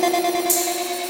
ななな。